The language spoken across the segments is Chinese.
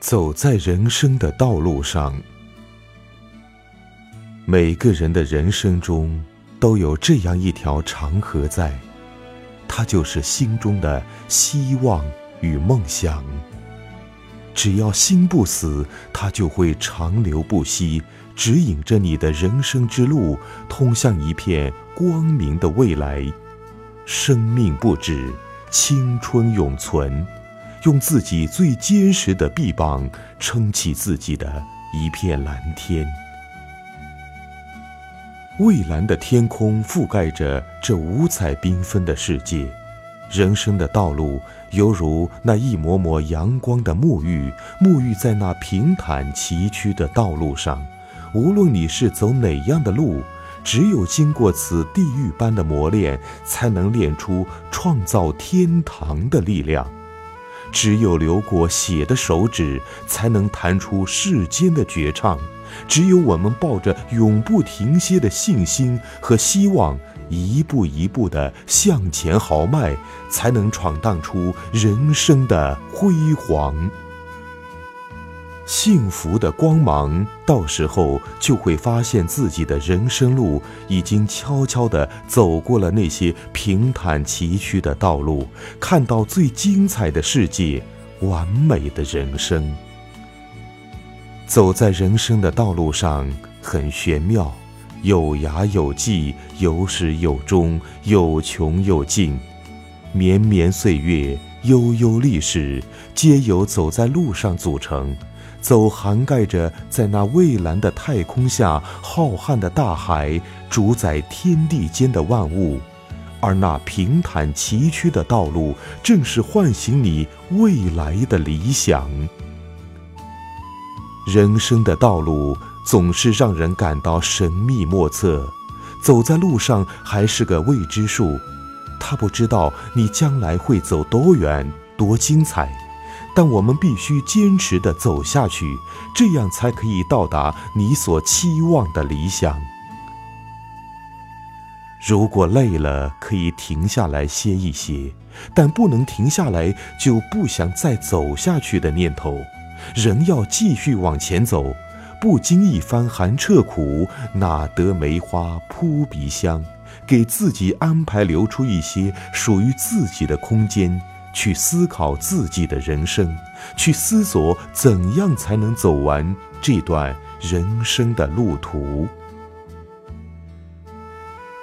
走在人生的道路上，每个人的人生中都有这样一条长河在，它就是心中的希望与梦想。只要心不死，它就会长流不息，指引着你的人生之路，通向一片光明的未来。生命不止，青春永存。用自己最坚实的臂膀撑起自己的一片蓝天。蔚蓝的天空覆盖着这五彩缤纷的世界，人生的道路犹如那一抹抹阳光的沐浴，沐浴在那平坦崎岖的道路上。无论你是走哪样的路，只有经过此地狱般的磨练，才能练出创造天堂的力量。只有流过血的手指，才能弹出世间的绝唱；只有我们抱着永不停歇的信心和希望，一步一步地向前豪迈，才能闯荡出人生的辉煌。幸福的光芒，到时候就会发现自己的人生路已经悄悄地走过了那些平坦崎岖的道路，看到最精彩的世界，完美的人生。走在人生的道路上很玄妙，有涯有际，有始有终，有穷有尽，绵绵岁月，悠悠历史，皆由走在路上组成。走涵盖着在那蔚蓝的太空下浩瀚的大海，主宰天地间的万物，而那平坦崎岖的道路，正是唤醒你未来的理想。人生的道路总是让人感到神秘莫测，走在路上还是个未知数，他不知道你将来会走多远，多精彩。但我们必须坚持地走下去，这样才可以到达你所期望的理想。如果累了，可以停下来歇一歇，但不能停下来就不想再走下去的念头。人要继续往前走，不经一番寒彻骨，哪得梅花扑鼻香？给自己安排留出一些属于自己的空间。去思考自己的人生，去思索怎样才能走完这段人生的路途。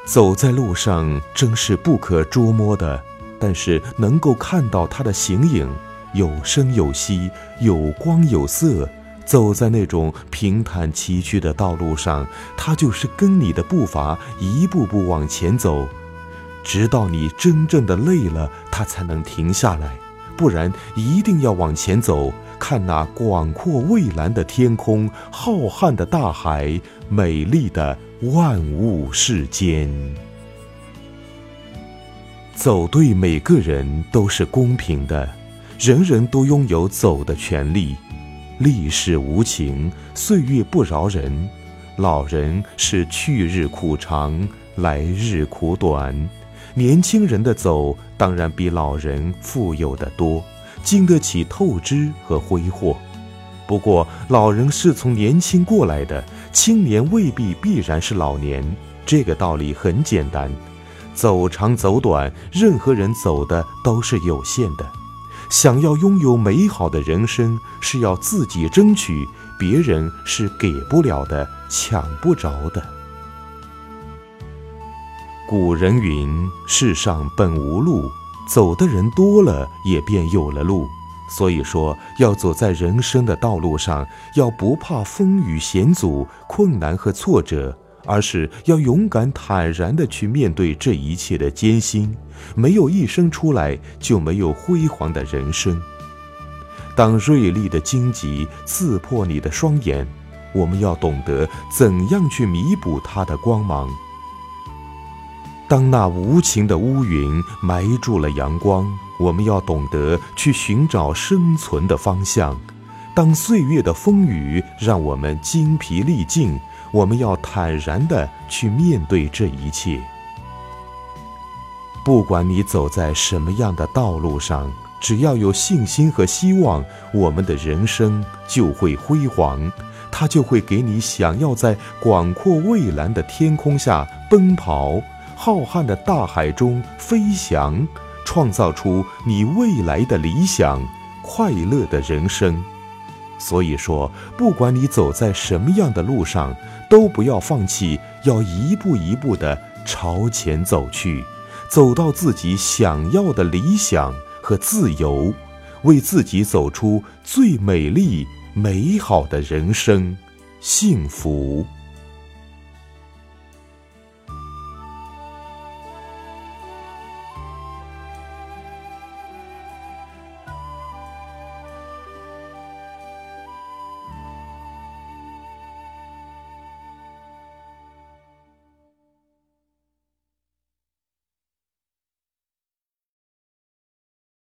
走在路上真是不可捉摸的，但是能够看到它的形影，有声有息，有光有色。走在那种平坦崎岖的道路上，它就是跟你的步伐一步步往前走。直到你真正的累了，它才能停下来，不然一定要往前走，看那广阔蔚蓝的天空、浩瀚的大海、美丽的万物世间。走对每个人都是公平的，人人都拥有走的权利。历史无情，岁月不饶人，老人是去日苦长，来日苦短。年轻人的走当然比老人富有的多，经得起透支和挥霍。不过，老人是从年轻过来的，青年未必必然是老年。这个道理很简单，走长走短，任何人走的都是有限的。想要拥有美好的人生，是要自己争取，别人是给不了的，抢不着的。古人云：“世上本无路，走的人多了，也便有了路。”所以说，要走在人生的道路上，要不怕风雨险阻、困难和挫折，而是要勇敢坦然地去面对这一切的艰辛。没有一生出来就没有辉煌的人生。当锐利的荆棘刺破你的双眼，我们要懂得怎样去弥补它的光芒。当那无情的乌云埋住了阳光，我们要懂得去寻找生存的方向；当岁月的风雨让我们精疲力尽，我们要坦然地去面对这一切。不管你走在什么样的道路上，只要有信心和希望，我们的人生就会辉煌，它就会给你想要在广阔蔚蓝的天空下奔跑，浩瀚的大海中飞翔，创造出你未来的理想、快乐的人生。所以说，不管你走在什么样的路上，都不要放弃，要一步一步地朝前走去，走到自己想要的理想。和自由，为自己走出最美丽、美好的人生，幸福。